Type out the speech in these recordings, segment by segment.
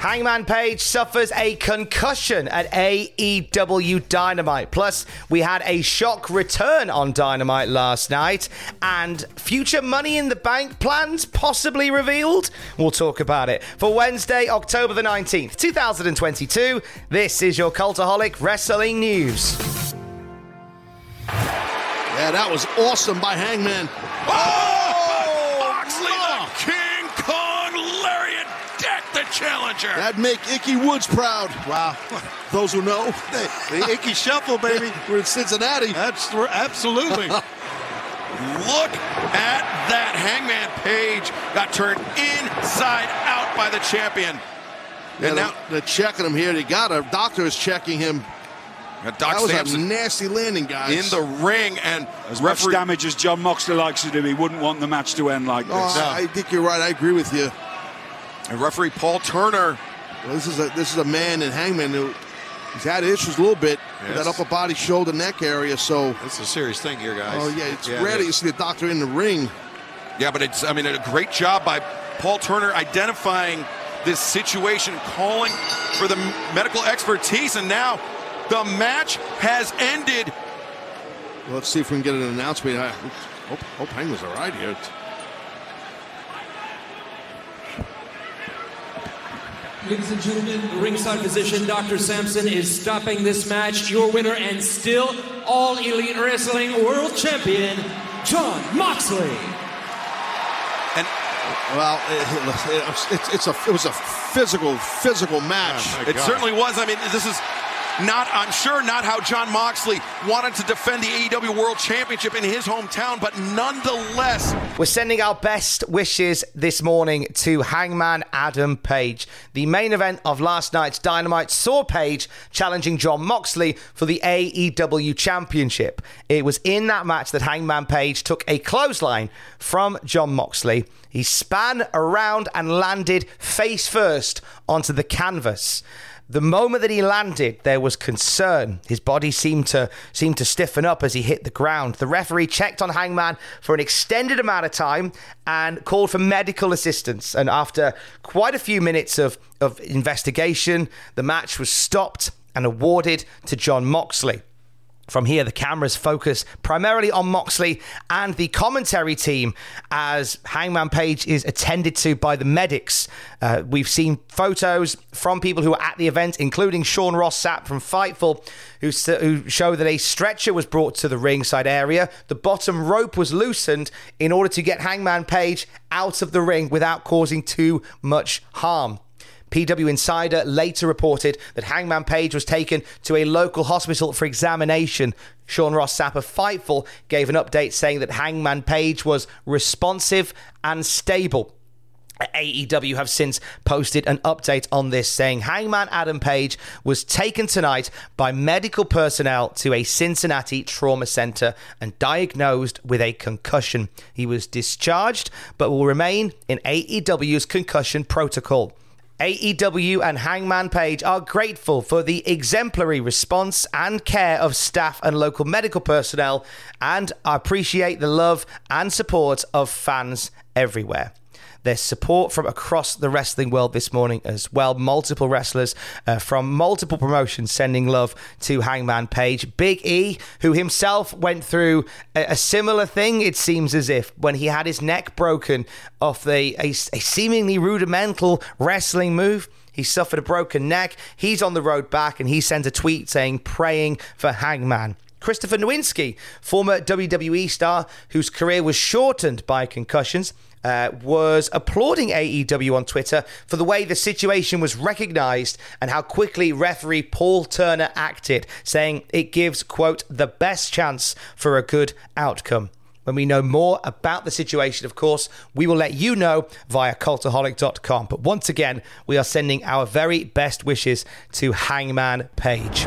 Hangman Page suffers a concussion at AEW Dynamite. Plus, we had a shock return on Dynamite last night, and future Money in the Bank plans possibly revealed. We'll talk about it. For Wednesday, October the 19th, 2022, this is your Cultaholic Wrestling News. Yeah, that was awesome by Hangman. Oh! Challenger. That'd make Ickey Woods proud. Wow. Those who know, The Ickey Shuffle, baby. we're in Cincinnati. That's absolutely. Look at that. Hangman Page got turned inside out by the champion. Yeah, And now, they're, they're checking him here. They got a doctor is checking him. Doc That was Sampson a nasty landing, guys. in the ring, and As much referee. damage as Jon Moxley likes to do, he wouldn't want the match to end like oh, this. Oh, I think you're right. I agree with you. And referee Paul Turner. Well, this is a this is a man in Hangman who he's had issues a little bit with Yes. that upper body, shoulder, neck area. So, That's a serious thing here, guys. oh yeah, it's rare that you see a doctor in the ring. Yeah, but it's, I mean, a great job by Paul Turner identifying this situation, calling for the medical expertise, and now the match has ended. Well, let's see if we can get an announcement. I hope, hope Hangman's all right here. Ladies and gentlemen, the ringside physician Dr. Sampson is stopping this match. Your winner and still All Elite Wrestling World Champion, Jon Moxley. And Well, it, it, it's, it's a it was a physical physical match. Oh, it certainly was. I mean, this is not, I'm sure, not how Jon Moxley wanted to defend the AEW World Championship in his hometown, but nonetheless, We're sending our best wishes this morning to Hangman Adam Page. The main event of last night's Dynamite saw Page challenging Jon Moxley for the AEW Championship. It was in that match that Hangman Page took a clothesline from Jon Moxley. He span around and landed face first onto the canvas. The moment that he landed, there was concern. His body seemed to seemed to stiffen up as he hit the ground. The referee checked on Hangman for an extended amount of time and called for medical assistance. And after quite a few minutes of, of investigation, the match was stopped and awarded to Jon Moxley. From here, the cameras focus primarily on Moxley and the commentary team as Hangman Page is attended to by the medics. Uh, we've seen photos from people who were at the event, including Sean Ross Sapp from Fightful, who, who show that a stretcher was brought to the ringside area. The bottom rope was loosened in order to get Hangman Page out of the ring without causing too much harm. PW Insider later reported that Hangman Page was taken to a local hospital for examination. Sean Ross Sapp of Fightful gave an update saying that Hangman Page was responsive and stable. AEW have since posted an update on this saying Hangman Adam Page was taken tonight by medical personnel to a Cincinnati trauma center and diagnosed with a concussion. He was discharged but will remain in AEW's concussion protocol. AEW and Hangman Page are grateful for the exemplary response and care of staff and local medical personnel and appreciate the love and support of fans everywhere. There's support from across the wrestling world this morning as well. Multiple wrestlers uh, from multiple promotions sending love to Hangman Page. Big E, who himself went through a, a similar thing, it seems as if, when he had his neck broken off the, a, a seemingly rudimental wrestling move. He suffered a broken neck. He's on the road back and he sends a tweet saying, praying for Hangman. Christopher Nowinski, former WWE star whose career was shortened by concussions, uh, was applauding AEW on Twitter for the way the situation was recognized and how quickly referee Paul Turner acted, saying it gives, quote, the best chance for a good outcome. When we know more about the situation, of course, we will let you know via cultaholic.com. But once again, we are sending our very best wishes to Hangman Page.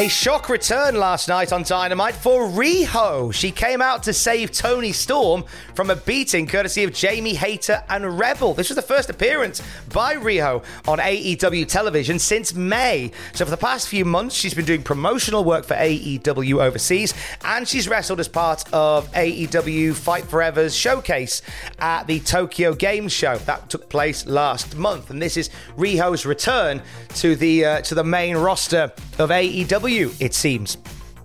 A shock return last night on Dynamite for Riho. She came out to save Toni Storm from a beating courtesy of Jamie Hayter and Rebel. This was the first appearance by Riho on AEW television since May. So for the past few months, she's been doing promotional work for AEW overseas, and she's wrestled as part of AEW Fight Forever's showcase at the Tokyo Game Show that took place last month. And this is Riho's return to the uh, to the main roster of AEW it seems.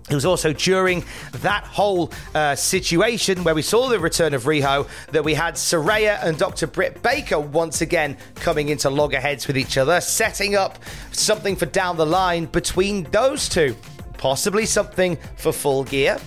It was also during that whole uh, situation where we saw the return of Riho that we had Saraya and Dr. Britt Baker once again coming into loggerheads with each other, setting up something for down the line between those two. Possibly something for full gear.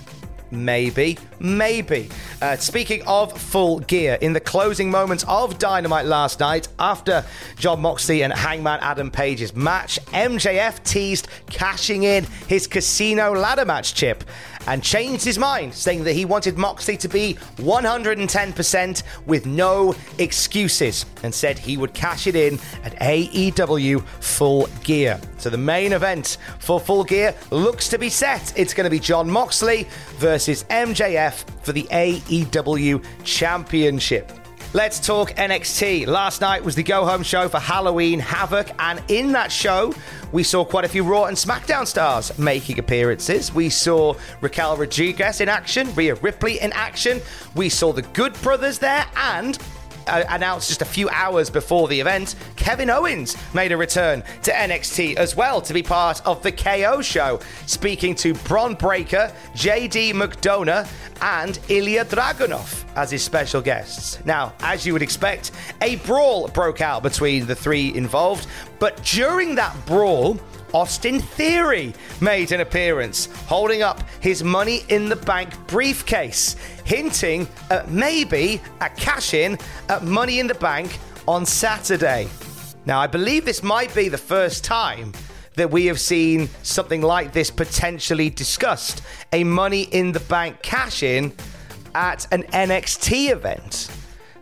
Maybe, maybe. Uh, speaking of full gear, in the closing moments of Dynamite last night, after Jon Moxley and Hangman Adam Page's match, MJF teased cashing in his casino ladder match chip and changed his mind, saying that he wanted Moxley to be 110% with no excuses, and said he would cash it in at AEW Full Gear. So the main event for Full Gear looks to be set. It's going to be Jon Moxley versus MJF for the AEW Championship. Let's talk NXT. Last night was the go home show for Halloween Havoc, and in that show, we saw quite a few Raw and SmackDown stars making appearances. We saw Raquel Rodriguez in action, Rhea Ripley in action. We saw the Good Brothers there, and uh, announced just a few hours before the event, Kevin Owens made a return to NXT as well to be part of the KO show, speaking to Bron Breakker, JD McDonagh, and Ilya Dragunov as his special guests. Now, as you would expect, a brawl broke out between the three involved, but during that brawl, Austin Theory made an appearance, holding up his Money in the Bank briefcase, hinting at maybe a cash in at Money in the Bank on Saturday. Now, I believe this might be the first time that we have seen something like this potentially discussed a Money in the Bank cash in at an NXT event.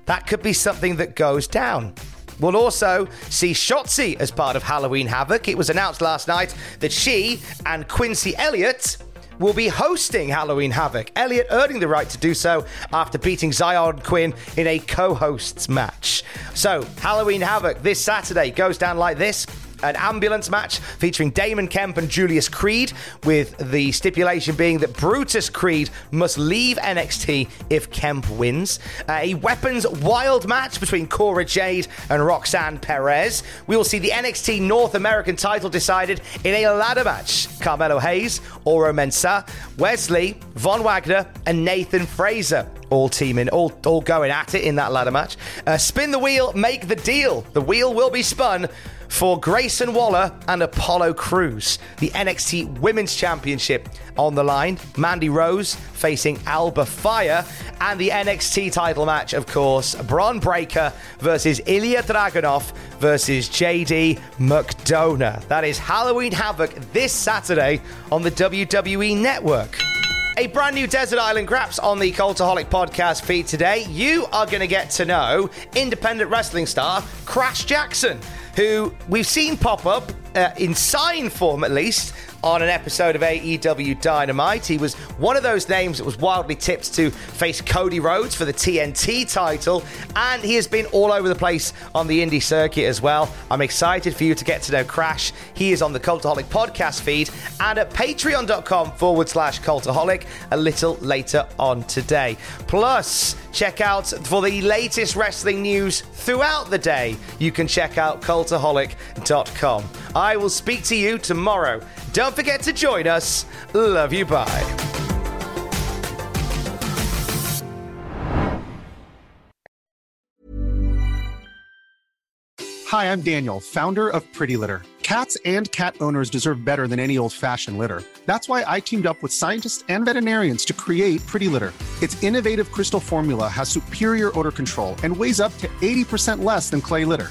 That could be something that goes down. We'll also see Shotzi as part of Halloween Havoc. It was announced last night that she and Quincy Elliott will be hosting Halloween Havoc. Elliott earning the right to do so after beating Zion Quinn in a co hosts match. So, Halloween Havoc this Saturday goes down like this. An ambulance match featuring Damon Kemp and Julius Creed, with the stipulation being that Brutus Creed must leave NXT if Kemp wins. Uh, a weapons wild match between Cora Jade and Roxanne Perez. We will see the NXT North American title decided in a ladder match. Carmelo Hayes, Oro Mensah, Wes Lee, Von Wagner, and Nathan Frazer all teaming, all, all going at it in that ladder match. Uh, spin the wheel, make the deal. The wheel will be spun for Grayson Waller and Apollo Crews. The NXT Women's Championship on the line. Mandy Rose facing Alba Fyre. And the NXT title match, of course, Bron Breakker versus Ilya Dragunov versus JD McDonagh. That is Halloween Havoc this Saturday on the WWE Network a brand new Desert Island Graps on the Cultaholic podcast feed today. You are going to get to know independent wrestling star Crash Jackson, who we've seen pop up uh, in sign form at least on an episode of AEW Dynamite. He was one of those names that was wildly tipped to face Cody Rhodes for the TNT title, and he has been all over the place on the indie circuit as well. I'm excited for you to get to know Crash. He is on the Cultaholic podcast feed and at patreon.com forward slash cultaholic a little later on today. Plus, check out for the latest wrestling news throughout the day. You can check out cultaholic.com. I will speak to you tomorrow. Don't forget to join us. Love you. Bye. Hi, I'm Daniel, founder of Pretty Litter. Cats and cat owners deserve better than any old fashioned litter. That's why I teamed up with scientists and veterinarians to create Pretty Litter. Its innovative crystal formula has superior odor control and weighs up to 80% less than clay litter.